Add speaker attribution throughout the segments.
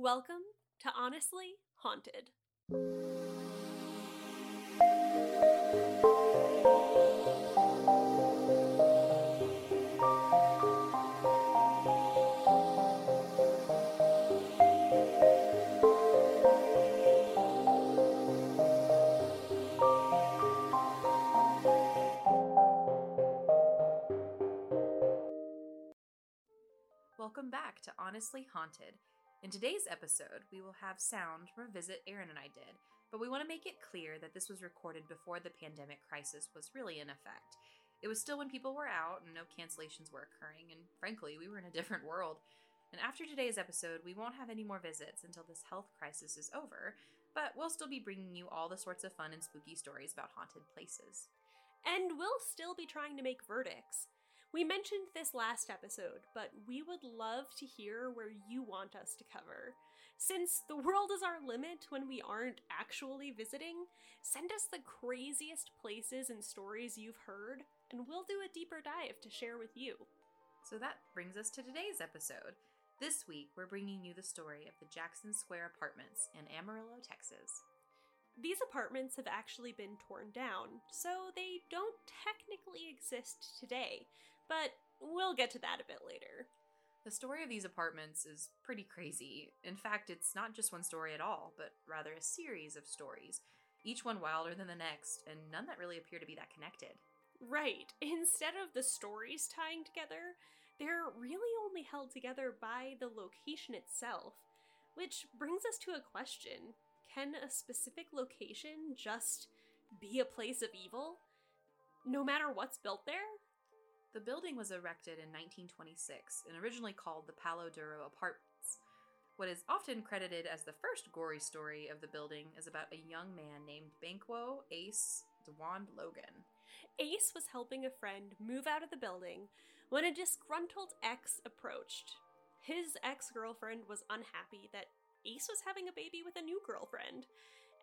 Speaker 1: Welcome to Honestly Haunted.
Speaker 2: Welcome back to Honestly Haunted. In today's episode, we will have sound from a visit Erin and I did, but we want to make it clear that this was recorded before the pandemic crisis was really in effect. It was still when people were out and no cancellations were occurring, and frankly, we were in a different world. And after today's episode, we won't have any more visits until this health crisis is over, but we'll still be bringing you all the sorts of fun and spooky stories about haunted places.
Speaker 1: And we'll still be trying to make verdicts. We mentioned this last episode, but we would love to hear where you want us to cover. Since the world is our limit when we aren't actually visiting, send us the craziest places and stories you've heard, and we'll do a deeper dive to share with you.
Speaker 2: So that brings us to today's episode. This week, we're bringing you the story of the Jackson Square Apartments in Amarillo, Texas.
Speaker 1: These apartments have actually been torn down, so they don't technically exist today, but we'll get to that a bit later.
Speaker 2: The story of these apartments is pretty crazy. In fact, it's not just one story at all, but rather a series of stories, each one wilder than the next, and none that really appear to be that connected.
Speaker 1: Right. Instead of the stories tying together, they're really only held together by the location itself. Which brings us to a question Can a specific location just be a place of evil? No matter what's built there?
Speaker 2: The building was erected in 1926 and originally called the Palo Duro Apartments. What is often credited as the first gory story of the building is about a young man named Banquo Ace DeWand Logan.
Speaker 1: Ace was helping a friend move out of the building when a disgruntled ex approached. His ex girlfriend was unhappy that Ace was having a baby with a new girlfriend,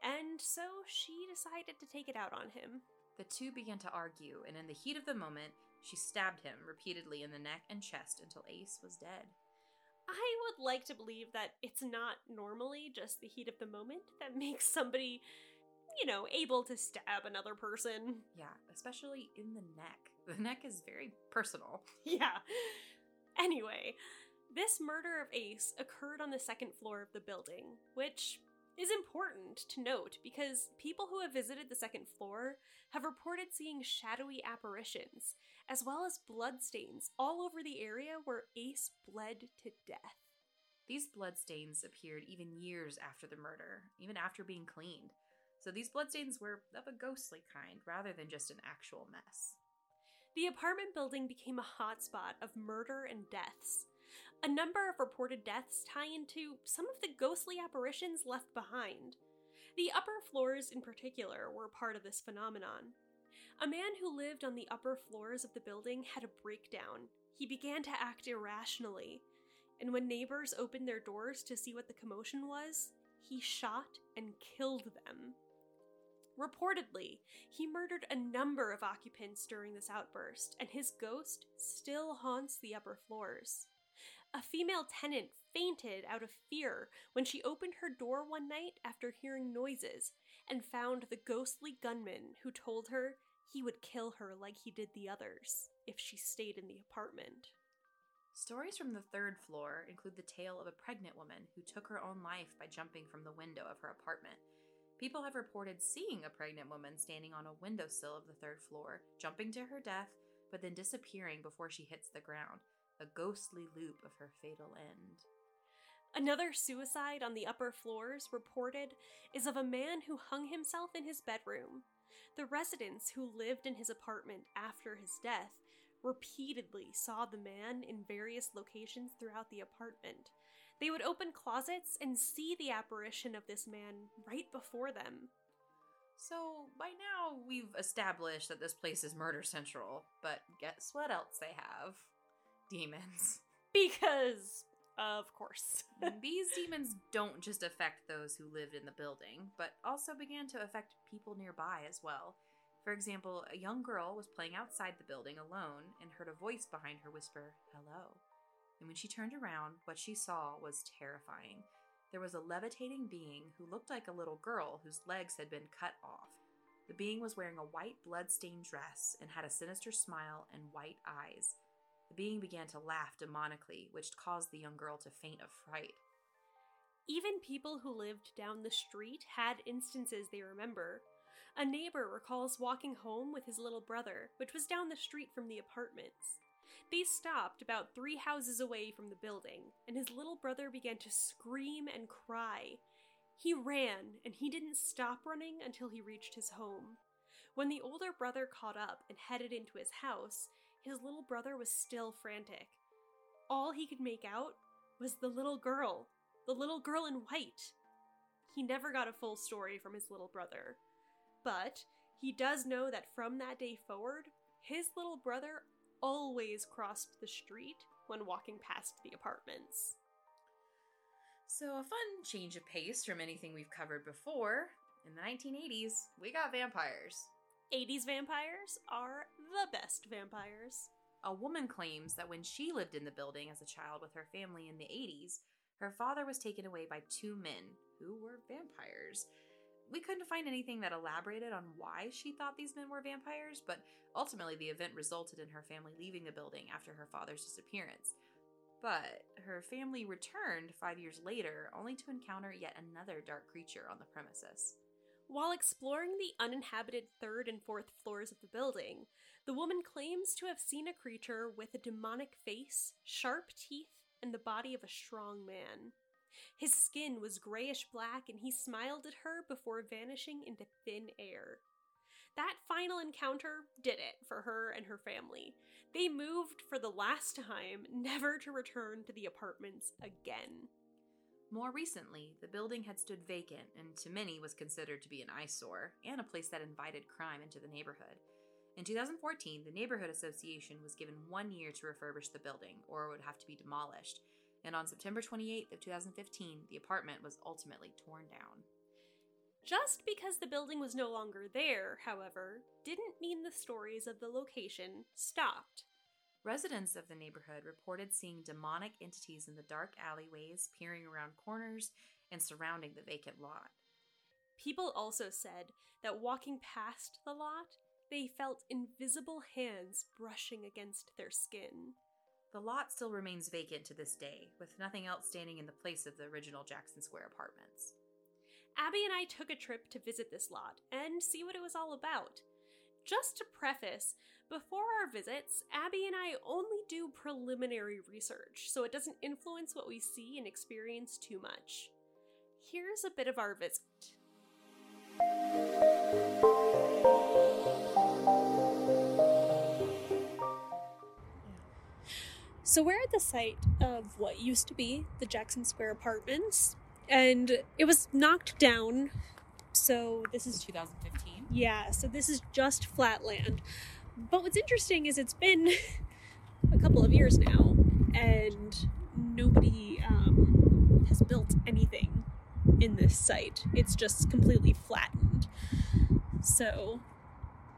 Speaker 1: and so she decided to take it out on him.
Speaker 2: The two began to argue, and in the heat of the moment, she stabbed him repeatedly in the neck and chest until Ace was dead.
Speaker 1: I would like to believe that it's not normally just the heat of the moment that makes somebody, you know, able to stab another person.
Speaker 2: Yeah, especially in the neck. The neck is very personal.
Speaker 1: Yeah. Anyway, this murder of Ace occurred on the second floor of the building, which is important to note because people who have visited the second floor have reported seeing shadowy apparitions, as well as bloodstains all over the area where Ace bled to death.
Speaker 2: These bloodstains appeared even years after the murder, even after being cleaned. So these bloodstains were of a ghostly kind rather than just an actual mess.
Speaker 1: The apartment building became a hotspot of murder and deaths. A number of reported deaths tie into some of the ghostly apparitions left behind. The upper floors, in particular, were part of this phenomenon. A man who lived on the upper floors of the building had a breakdown. He began to act irrationally, and when neighbors opened their doors to see what the commotion was, he shot and killed them. Reportedly, he murdered a number of occupants during this outburst, and his ghost still haunts the upper floors. A female tenant fainted out of fear when she opened her door one night after hearing noises and found the ghostly gunman who told her he would kill her like he did the others if she stayed in the apartment.
Speaker 2: Stories from the third floor include the tale of a pregnant woman who took her own life by jumping from the window of her apartment. People have reported seeing a pregnant woman standing on a windowsill of the third floor, jumping to her death, but then disappearing before she hits the ground a ghostly loop of her fatal end.
Speaker 1: Another suicide on the upper floors reported is of a man who hung himself in his bedroom. The residents who lived in his apartment after his death repeatedly saw the man in various locations throughout the apartment. They would open closets and see the apparition of this man right before them.
Speaker 2: So, by now, we've established that this place is murder central, but guess what else they have? Demons.
Speaker 1: Because, of course.
Speaker 2: These demons don't just affect those who lived in the building, but also began to affect people nearby as well. For example, a young girl was playing outside the building alone and heard a voice behind her whisper, Hello. And when she turned around, what she saw was terrifying. there was a levitating being who looked like a little girl whose legs had been cut off. The being was wearing a white blood-stained dress and had a sinister smile and white eyes. The being began to laugh demonically, which caused the young girl to faint of fright.
Speaker 1: Even people who lived down the street had instances they remember. A neighbor recalls walking home with his little brother, which was down the street from the apartments. They stopped about three houses away from the building, and his little brother began to scream and cry. He ran, and he didn't stop running until he reached his home. When the older brother caught up and headed into his house, his little brother was still frantic. All he could make out was the little girl, the little girl in white. He never got a full story from his little brother, but he does know that from that day forward, his little brother always crossed the street when walking past the apartments.
Speaker 2: So, a fun change of pace from anything we've covered before. In the 1980s, we got vampires.
Speaker 1: 80s vampires are the best vampires.
Speaker 2: A woman claims that when she lived in the building as a child with her family in the 80s, her father was taken away by two men who were vampires. We couldn't find anything that elaborated on why she thought these men were vampires, but ultimately the event resulted in her family leaving the building after her father's disappearance. But her family returned five years later, only to encounter yet another dark creature on the premises.
Speaker 1: While exploring the uninhabited third and fourth floors of the building, the woman claims to have seen a creature with a demonic face, sharp teeth, and the body of a strong man. His skin was grayish black, and he smiled at her before vanishing into thin air. That final encounter did it for her and her family. They moved for the last time, never to return to the apartments again.
Speaker 2: More recently, the building had stood vacant and to many was considered to be an eyesore and a place that invited crime into the neighborhood. In 2014, the Neighborhood Association was given one year to refurbish the building, or it would have to be demolished. And on September 28th of 2015, the apartment was ultimately torn down.
Speaker 1: Just because the building was no longer there, however, didn't mean the stories of the location stopped.
Speaker 2: Residents of the neighborhood reported seeing demonic entities in the dark alleyways, peering around corners, and surrounding the vacant lot.
Speaker 1: People also said that walking past the lot, they felt invisible hands brushing against their skin.
Speaker 2: The lot still remains vacant to this day, with nothing else standing in the place of the original Jackson Square apartments.
Speaker 1: Abby and I took a trip to visit this lot and see what it was all about. Just to preface, before our visits, Abby and I only do preliminary research, so it doesn't influence what we see and experience too much. Here's a bit of our visit. So, we're at the site of what used to be the Jackson Square Apartments, and it was knocked down. So, this is
Speaker 2: 2015.
Speaker 1: yeah, so this is just flat land. But what's interesting is it's been a couple of years now, and nobody um, has built anything in this site. It's just completely flattened. So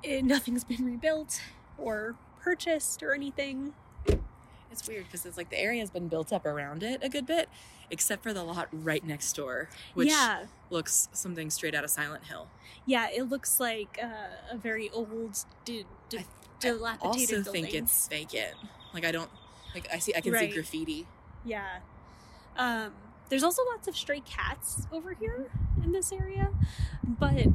Speaker 1: it, nothing's been rebuilt or purchased or anything.
Speaker 3: It's weird because it's like the area has been built up around it a good bit, except for the lot right next door, which
Speaker 1: yeah,
Speaker 3: looks something straight out of Silent Hill.
Speaker 1: yeah, it looks like uh, a very old, di- di- dilapidated
Speaker 3: I also
Speaker 1: building.
Speaker 3: think it's vacant. Like I don't like I see I can
Speaker 1: Right.
Speaker 3: see graffiti.
Speaker 1: Yeah. Um, there's also lots of stray cats over here in this area, but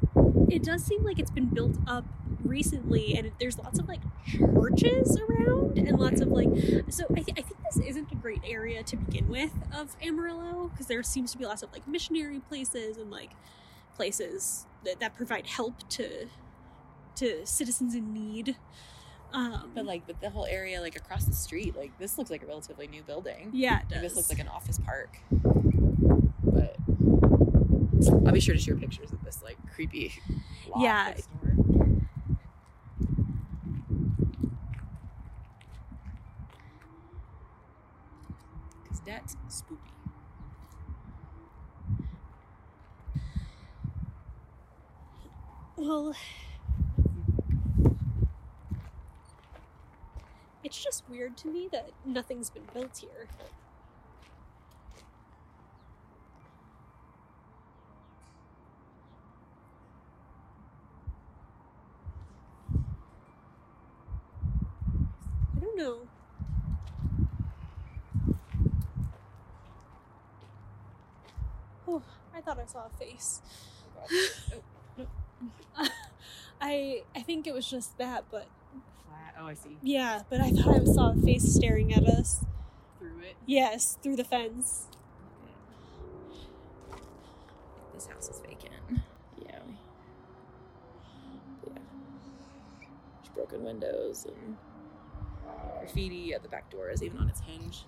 Speaker 1: it does seem like it's been built up recently, and there's lots of like churches around, and lots of like. So I, th- I think this isn't a great area to begin with of Amarillo because there seems to be lots of like missionary places and like places that, that provide help to to citizens in need. Um,
Speaker 3: But like but the whole area like across the street, like this looks like a relatively new building.
Speaker 1: yeah, it does.
Speaker 3: Like, this looks like an office park. But I'll be sure to share pictures of this like creepy
Speaker 1: Yeah.
Speaker 3: next. Cause that's spooky.
Speaker 1: Well, It's just weird to me that nothing's been built here. I don't know. Oh, I thought I saw a face. Oh, oh I I think it was just that, but
Speaker 2: Oh, I see.
Speaker 1: yeah, but I thought I saw a face staring at us.
Speaker 2: Through it.
Speaker 1: Yes, through the fence.
Speaker 2: This house is vacant. Yeah. Yeah. There's broken windows and graffiti at the back door is even on its hinge.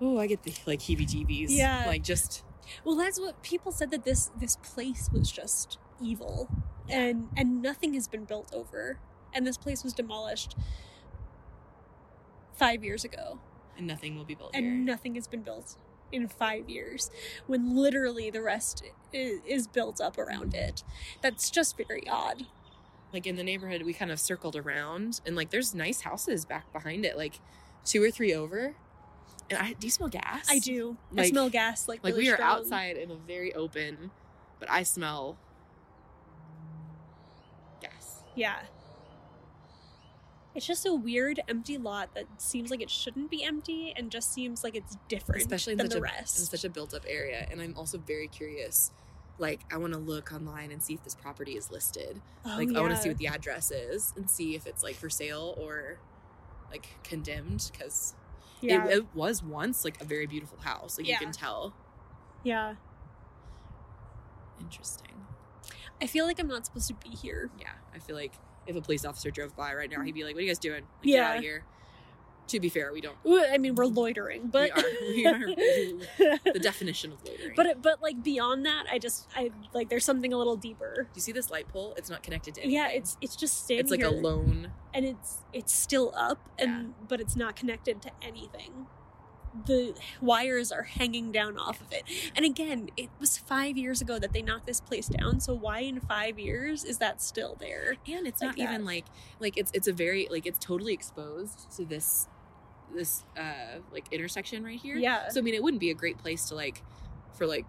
Speaker 2: Oh, I get the like heebie-jeebies.
Speaker 1: Yeah.
Speaker 2: Like just
Speaker 1: Well, that's what people said that this this place was just evil, and and nothing has been built over, and this place was demolished five years ago,
Speaker 2: and nothing will be built
Speaker 1: and
Speaker 2: here.
Speaker 1: nothing has been built in five years, when literally the rest is, is built up around it. That's just very odd.
Speaker 2: like in the neighborhood we kind of circled around and like there's nice houses back behind it like two or three over and I, do you smell gas
Speaker 1: I do. I smell gas like
Speaker 2: like
Speaker 1: really
Speaker 2: we are
Speaker 1: strong.
Speaker 2: outside in a very open but i smell gas
Speaker 1: Yeah. It's just a weird empty lot that seems like it shouldn't be empty and just seems like it's different
Speaker 2: especially in
Speaker 1: than
Speaker 2: such
Speaker 1: the
Speaker 2: a
Speaker 1: rest.
Speaker 2: in such a built up area and i'm also very curious like i want to look online and see if this property is listed
Speaker 1: Oh,
Speaker 2: like i want to see what the address is and see if it's like for sale or like condemned because
Speaker 1: yeah.
Speaker 2: it, it was once like a very beautiful house like
Speaker 1: Yeah.
Speaker 2: you can tell
Speaker 1: yeah.
Speaker 2: interesting
Speaker 1: I feel like I'm not supposed to be here.
Speaker 2: yeah i feel like if a police officer drove by right now he'd be like what are you guys doing like,
Speaker 1: Yeah.
Speaker 2: get out of here to be fair we don't
Speaker 1: I mean, we're loitering, but
Speaker 2: are. We are. the definition of loitering
Speaker 1: but but like beyond that, I just I like there's something a little deeper.
Speaker 2: do you see this light pole it's not connected to anything
Speaker 1: Yeah, it's it's just standing
Speaker 2: it's like
Speaker 1: here,
Speaker 2: a lone
Speaker 1: and it's it's still up, and but it's not connected to anything. The wires are hanging down off of it, and again, it was five years ago that they knocked this place down. So why in five years is that still there?
Speaker 2: and it's
Speaker 1: Like
Speaker 2: not even like like it's it's a very like it's totally exposed to this this uh like intersection right here
Speaker 1: Yeah,
Speaker 2: so i mean it wouldn't be a great place to like for like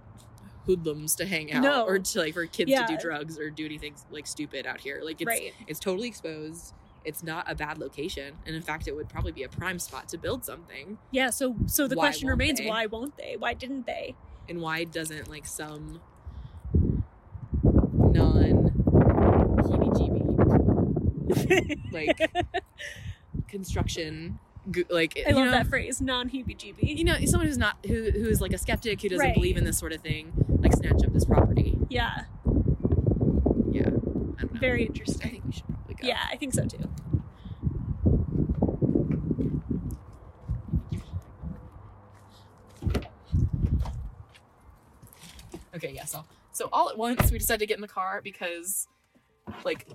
Speaker 2: hoodlums to hang out
Speaker 1: No.
Speaker 2: or to like for kids
Speaker 1: Yeah.
Speaker 2: to do drugs or do anything like stupid out here like it's
Speaker 1: right.
Speaker 2: it's totally exposed it's not a bad location and in fact it would probably be a prime spot to build something
Speaker 1: Yeah, so so the
Speaker 2: Why
Speaker 1: question remains:
Speaker 2: they?
Speaker 1: Why won't they? Why didn't they?
Speaker 2: and why doesn't like some non heebie-jeebie like construction like
Speaker 1: I love
Speaker 2: know,
Speaker 1: that phrase, non-heebie-jeebie.
Speaker 2: you know someone who's not who who is like a skeptic who doesn't
Speaker 1: Right.
Speaker 2: believe in this sort of thing like snatch up this property
Speaker 1: Yeah,
Speaker 2: yeah I don't know.
Speaker 1: very
Speaker 2: I
Speaker 1: interesting.
Speaker 2: think we should probably go
Speaker 1: Yeah, I think so too.
Speaker 2: Okay, yeah. So, so all at once we decided to get in the car because, like,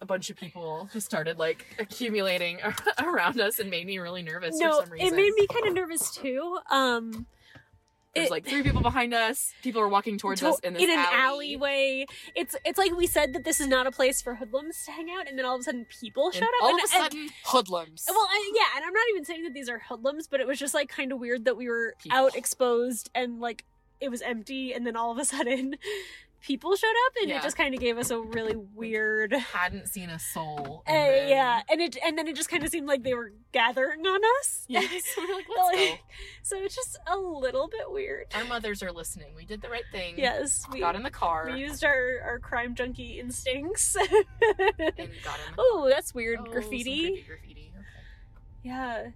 Speaker 2: a bunch of people just started like accumulating around us and made me really nervous
Speaker 1: no,
Speaker 2: for some reason.
Speaker 1: it made me kind of nervous too. Um,
Speaker 2: There's
Speaker 1: it-
Speaker 2: like three people behind us. People are walking towards
Speaker 1: to-
Speaker 2: us in this
Speaker 1: an
Speaker 2: alley.
Speaker 1: alleyway. It's it's like we said that this is not a place for hoodlums to hang out, and then all of a sudden people
Speaker 2: And
Speaker 1: showed up.
Speaker 2: all
Speaker 1: and,
Speaker 2: of a
Speaker 1: and-
Speaker 2: sudden, hoodlums.
Speaker 1: well, I, yeah, and I'm not even saying that these are hoodlums, but it was just like kind of weird that we were
Speaker 2: People.
Speaker 1: out exposed and like it was empty, and then all of a sudden people showed up, and
Speaker 2: Yeah.
Speaker 1: it just kind of gave us a really weird.
Speaker 2: hadn't seen a soul.
Speaker 1: Uh,
Speaker 2: then-
Speaker 1: yeah, and it and then it just kind of seemed like they were gathering on us.
Speaker 2: Yes. We're like, let's go.
Speaker 1: So it's just a little bit weird.
Speaker 2: Our mothers are listening. We did the right thing.
Speaker 1: Yes, we
Speaker 2: Got in the car
Speaker 1: we used our our crime junkie instincts.
Speaker 2: and got in. The
Speaker 1: oh, that's weird.
Speaker 2: Oh,
Speaker 1: graffiti.
Speaker 2: graffiti. Okay.
Speaker 1: Yeah.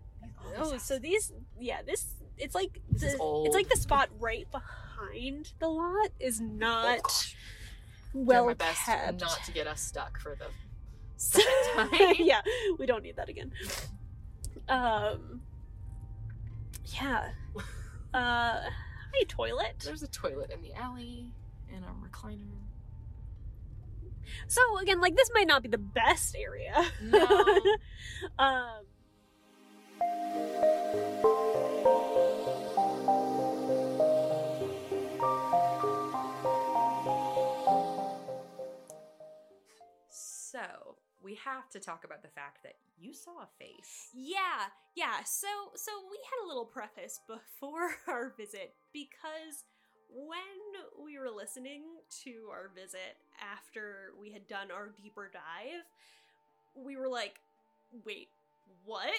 Speaker 1: Oh, so these yeah, this it's like the, it's like the spot right behind the lot is
Speaker 2: Oh,
Speaker 1: not
Speaker 2: gosh.
Speaker 1: well
Speaker 2: my best
Speaker 1: kept.
Speaker 2: not to get us stuck for the second time.
Speaker 1: yeah, we don't need that again. Um Yeah. Uh hey toilet.
Speaker 2: There's a toilet in the alley and a recliner.
Speaker 1: So again, like this might not be the best area.
Speaker 2: No.
Speaker 1: um
Speaker 4: we have to talk about the fact that you saw a face.
Speaker 1: Yeah, yeah. So so we had a little preface before our visit because when we were listening to our visit after we had done our deeper dive, we were like, wait, what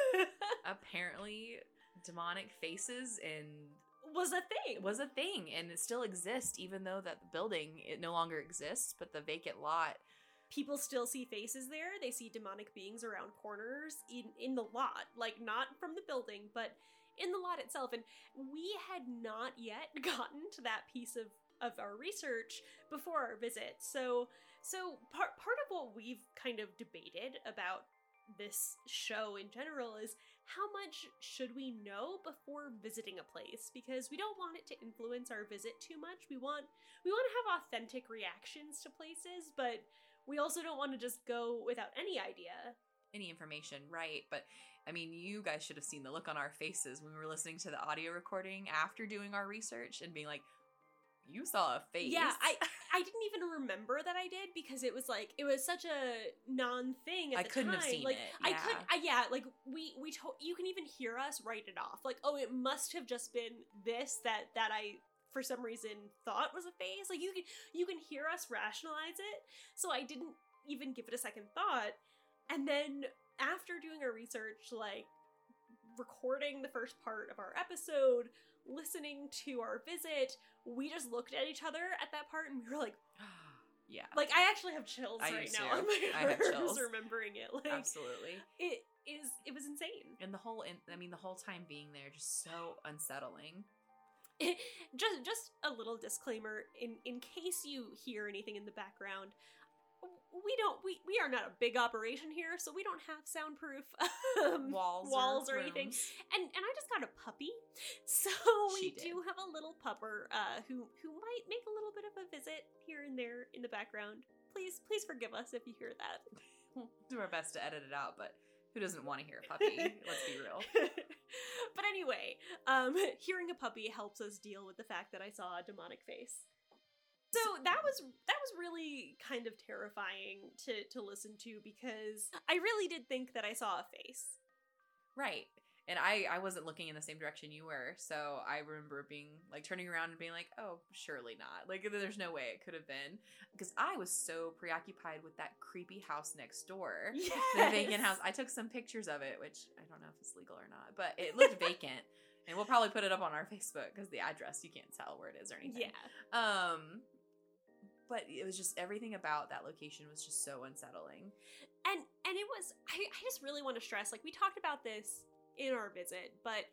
Speaker 2: Apparently, demonic faces and
Speaker 1: was a thing.
Speaker 2: was a thing and it still exists even though that building it no longer exists but the vacant lot
Speaker 1: people still see faces there. They see demonic beings around corners in in the lot, like not from the building, but in the lot itself. And we had not yet gotten to that piece of of our research before our visit. So so part part of what we've kind of debated about this show in general is how much should we know before visiting a place because we don't want it to influence our visit too much. We want we want to have authentic reactions to places, but we also don't want to just go without any idea.
Speaker 2: any information right but i mean you guys should have seen the look on our faces when we were listening to the audio recording after doing our research and being like you saw a face
Speaker 1: Yeah, I I didn't even remember that I did because it was like it was such a non thing at
Speaker 2: I
Speaker 1: the
Speaker 2: couldn't
Speaker 1: time.
Speaker 2: have seen
Speaker 1: like,
Speaker 2: it,
Speaker 1: I could. I, yeah, like we we to- you can even hear us write it off. Like, oh, it must have just been this that that I for some reason thought was a face. Like you can you can hear us rationalize it. So I didn't even give it a second thought. And then after doing our research, like recording the first part of our episode, listening to our visit, we just looked at each other at that part and we were like,
Speaker 2: yeah
Speaker 1: like I actually have chills
Speaker 2: I
Speaker 1: right now on my
Speaker 2: I have chills.
Speaker 1: remembering it. Like
Speaker 2: absolutely
Speaker 1: it is it was insane.
Speaker 2: and the whole in, i mean the whole time being there just so unsettling
Speaker 1: just just a little disclaimer in in case you hear anything in the background. We don't we we are not a big operation here, so we don't have soundproof um,
Speaker 2: walls
Speaker 1: walls
Speaker 2: or,
Speaker 1: or anything. And and I just got a puppy, so we
Speaker 2: did.
Speaker 1: do have a little pupper uh, who who might make a little bit of a visit here and there in the background. Please please forgive us if you hear that.
Speaker 2: We'll do our best to edit it out but who doesn't want to hear a puppy let's be real
Speaker 1: but anyway, um, hearing a puppy helps us deal with the fact that I saw a demonic face. So that was that was really kind of terrifying to to listen to because I really did think that I saw a face.
Speaker 2: Right. And I I wasn't looking in the same direction you were, so I remember being like turning around and being like, "Oh, surely not." Like there's no way it could have been because I was so preoccupied with that creepy house next door. The vacant house. I took some pictures of it, which I don't know if it's legal or not, but it looked vacant. And we'll probably put it up on our Facebook because the address you can't tell where it is or anything.
Speaker 1: Yeah.
Speaker 2: Um but it was just everything about that location was just so unsettling.
Speaker 1: and and it was I, I just really want to stress like we talked about this in our visit but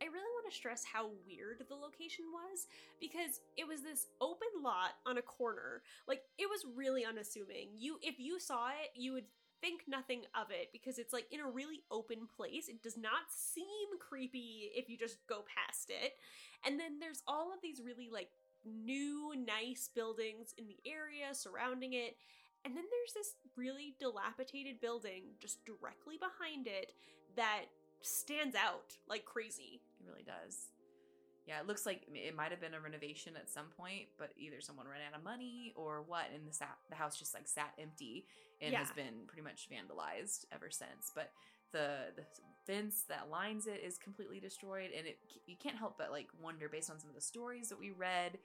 Speaker 1: i really want to stress how weird the location was because it was this open lot on a corner. Like it was really unassuming. You if you saw it you would think nothing of it because it's like in a really open place. It does not seem creepy if you just go past it. And then there's all of these really like new nice buildings in the area surrounding it. And then there's this really dilapidated building just directly behind it that stands out like crazy.
Speaker 2: It really does. Yeah, it looks like it might have been a renovation at some point, but either someone ran out of money or what, and the sat, the house just like sat empty and has been pretty much vandalized ever since. But the the fence that lines it is completely destroyed, and it you can't help but like wonder based on some of the stories that we read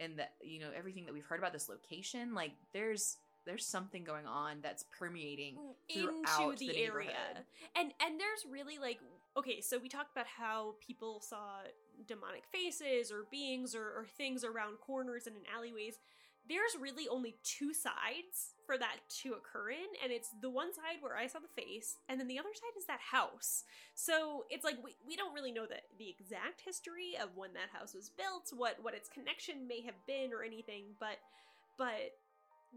Speaker 2: and that you know everything that we've heard about this location, like there's there's something going on that's permeating mm,
Speaker 1: into
Speaker 2: throughout
Speaker 1: the,
Speaker 2: the
Speaker 1: area.
Speaker 2: neighborhood.
Speaker 1: And and there's really like okay, so we talked about how people saw demonic faces or beings or, or things around corners and in alleyways. There's really only two sides for that to occur in, and it's the one side where I saw the face, and then the other side is that house. So it's like we, we don't really know the, the exact history of when that house was built, what what its connection may have been or anything, but but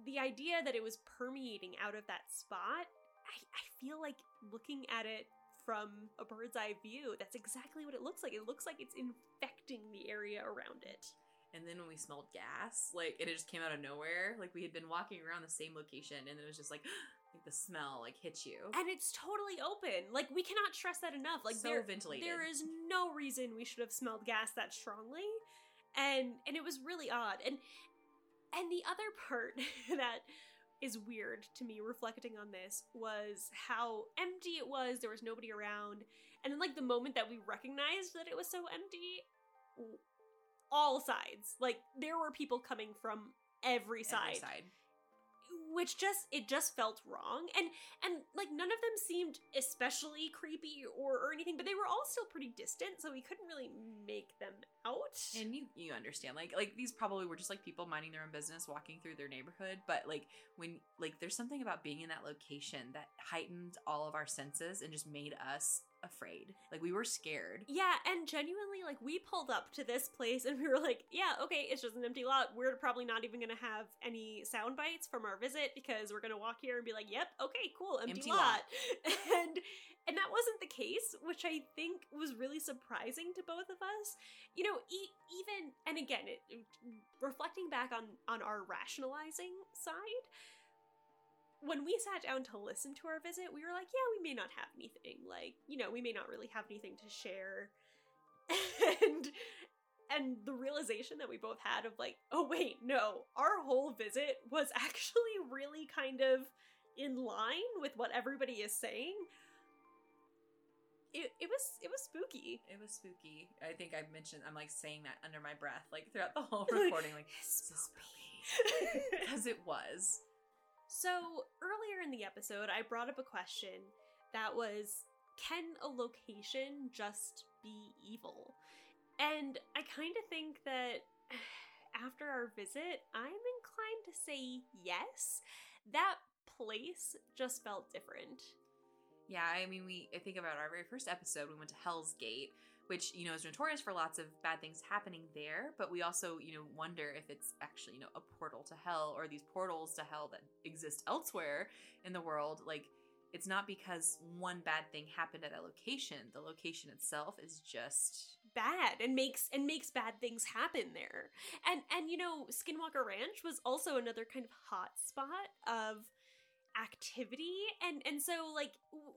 Speaker 1: the idea that it was permeating out of that spot, I, I feel like looking at it from a bird's eye view, that's exactly what it looks like. It looks like it's infecting the area around it.
Speaker 2: And then when we smelled gas, like it just came out of nowhere. Like we had been walking around the same location, and it was just like, like the smell like hits you.
Speaker 1: And it's totally open. Like we cannot stress that enough. Like
Speaker 2: So
Speaker 1: there,
Speaker 2: ventilated.
Speaker 1: there is no reason we should have smelled gas that strongly. And and it was really odd. And and the other part that is weird to me reflecting on this was how empty it was. There was nobody around. And then like the moment that we recognized that it was so empty, all sides. Like there were people coming from every
Speaker 2: Every
Speaker 1: side. Which just it just felt wrong. And and like none of them seemed especially creepy or, or anything but they were all still pretty distant so we couldn't really make them out.
Speaker 2: And you you understand like like these probably were just like people minding their own business walking through their neighborhood but like when like there's something about being in that location that heightened all of our senses and just made us afraid. Like we were scared.
Speaker 1: Yeah, and genuinely, like we pulled up to this place and we were like, yeah, okay, it's just an empty lot. We're probably not even gonna have any sound bites from our visit because we're gonna walk here and be like, yep, okay, cool, empty,
Speaker 2: Empty
Speaker 1: lot.
Speaker 2: lot.
Speaker 1: and and that wasn't the case, which I think was really surprising to both of us. You know, e- even and again, it, reflecting back on on our rationalizing side, when we sat down to listen to our visit, we were like, yeah, we may not have anything. Like, you know, we may not really have anything to share. and and the realization that we both had of like, oh wait, no, our whole visit was actually really kind of in line with what everybody is saying. It, it was it was spooky.
Speaker 2: It was spooky. I think I mentioned I'm like saying that under my breath, like throughout the whole recording, like
Speaker 1: It's
Speaker 2: spooky. Because it was.
Speaker 1: So, earlier in the episode, I brought up a question that was Can a location just be evil? And I kind of think that after our visit, I'm inclined to say yes. That place just felt different.
Speaker 2: Yeah, I mean, we I think about our very first episode. We went to Hell's Gate, which you know is notorious for lots of bad things happening there. But we also you know wonder if it's actually you know a portal to hell or these portals to hell that exist elsewhere in the world. Like it's not because one bad thing happened at a location. The location itself is just
Speaker 1: bad and makes and makes bad things happen there. And and you know, Skinwalker Ranch was also another kind of hot spot of activity and and so like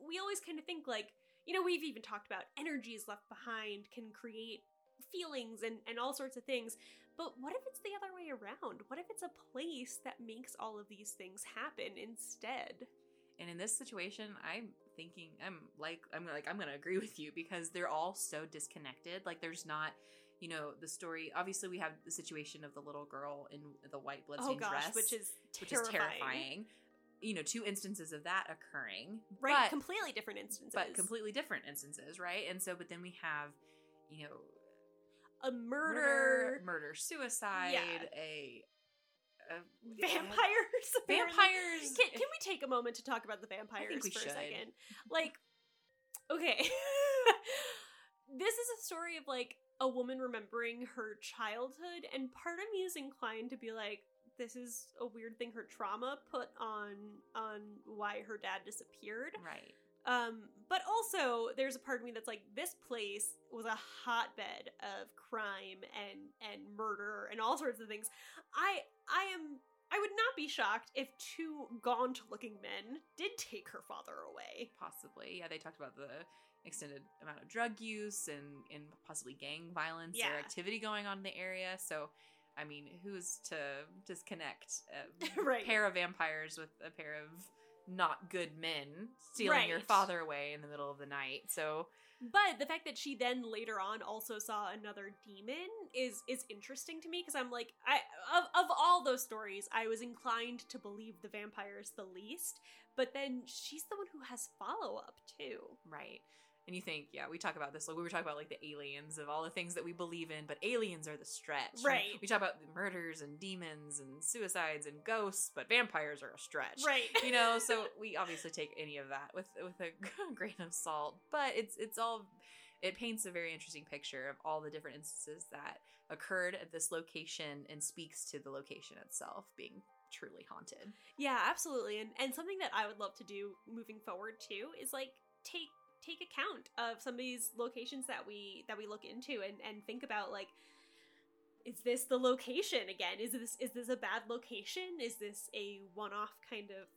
Speaker 1: we always kind of think like you know we've even talked about energies left behind can create feelings and and all sorts of things but what if it's the other way around what if it's a place that makes all of these things happen instead
Speaker 2: And in this situation, I'm thinking I'm like I'm like I'm gonna agree with you because they're all so disconnected. Like there's not, you know, the story. Obviously, we have the situation of the little girl in the white
Speaker 1: oh
Speaker 2: bloodstained
Speaker 1: gosh
Speaker 2: dress,
Speaker 1: which is
Speaker 2: which is terrifying. You know, two instances of that occurring,
Speaker 1: right
Speaker 2: but,
Speaker 1: completely different instances
Speaker 2: but completely different instances, right? And so, but then we have, you know,
Speaker 1: a murder,
Speaker 2: murder, suicide,
Speaker 1: Yeah.
Speaker 2: a, a
Speaker 1: vampires
Speaker 2: vampires.
Speaker 1: Can, can we take a moment to talk about the vampires for
Speaker 2: should.
Speaker 1: a second? Like, okay. this is a story of like a woman remembering her childhood, and part of me is inclined to be like, this is a weird thing her trauma put on on why her dad disappeared.
Speaker 2: right.
Speaker 1: Um, but also there's a part of me that's like, this place was a hotbed of crime and and murder and all sorts of things. I I am I would not be shocked if two gaunt looking men did take her father away.
Speaker 2: possibly yeah they talked about the extended amount of drug use and and possibly gang violence
Speaker 1: Yeah.
Speaker 2: or activity going on in the area so i mean who's to disconnect a
Speaker 1: Right.
Speaker 2: pair of vampires with a pair of not good men stealing your father away in the middle of the night so
Speaker 1: But the fact that she then later on also saw another demon is is interesting to me because I'm like I of of all those stories I was inclined to believe the vampires the least, but then she's the one who has follow up too.
Speaker 2: right and you think yeah we talk about this like we were talking about like the aliens of all the things that we believe in but aliens are the stretch
Speaker 1: Right.
Speaker 2: we talk about murders and demons and suicides and ghosts but vampires are a stretch
Speaker 1: Right.
Speaker 2: you know so we obviously take any of that with with a grain of salt but it's it's all it paints a very interesting picture of all the different instances that occurred at this location and speaks to the location itself being truly haunted
Speaker 1: Yeah, absolutely. And and something that I would love to do moving forward too is like take take account of some of these locations that we that we look into and and think about like is this the location again? Is this is this a bad location? Is this a one-off kind of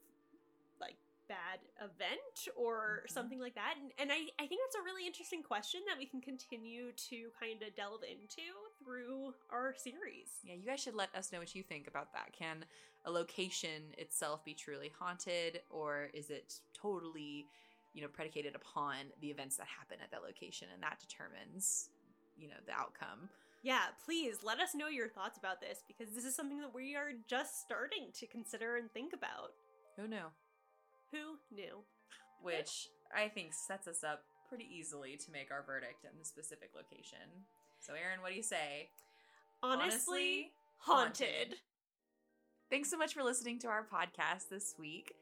Speaker 1: like bad event or
Speaker 2: Mhm.
Speaker 1: something like that? And, and I, I think that's a really interesting question that we can continue to kind of delve into through our series.
Speaker 2: yeah you guys should let us know what you think about that can a location itself be truly haunted or is it totally you know predicated upon the events that happen at that location and that determines you know the outcome
Speaker 1: Yeah, please let us know your thoughts about this because this is something that we are just starting to consider and think about.
Speaker 2: Who knew?
Speaker 1: Who knew?
Speaker 2: Which I think sets us up pretty easily to make our verdict in the specific location. So, Erin, what do you say?
Speaker 1: Honestly, haunted.
Speaker 2: Thanks so much for listening to our podcast this week.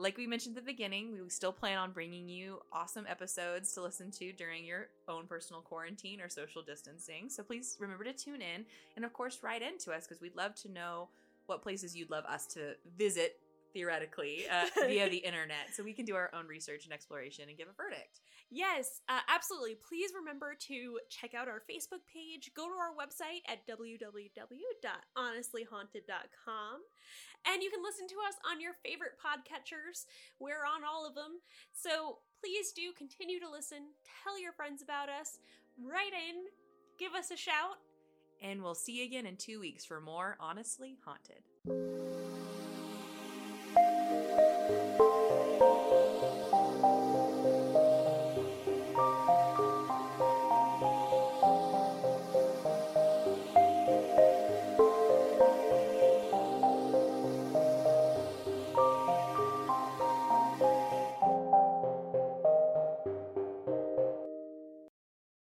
Speaker 2: Like we mentioned at the beginning, we still plan on bringing you awesome episodes to listen to during your own personal quarantine or social distancing. So please remember to tune in and, of course, write into us because we'd love to know what places you'd love us to visit theoretically uh, via the internet so we can do our own research and exploration and give a verdict.
Speaker 1: Yes, uh, absolutely. Please remember to check out our Facebook page, go to our website at www.honestlyhaunted.com, and you can listen to us on your favorite podcatchers. We're on all of them. So please do continue to listen, tell your friends about us, write in, give us a shout.
Speaker 2: And we'll see you again in two weeks for more Honestly Haunted. Bye.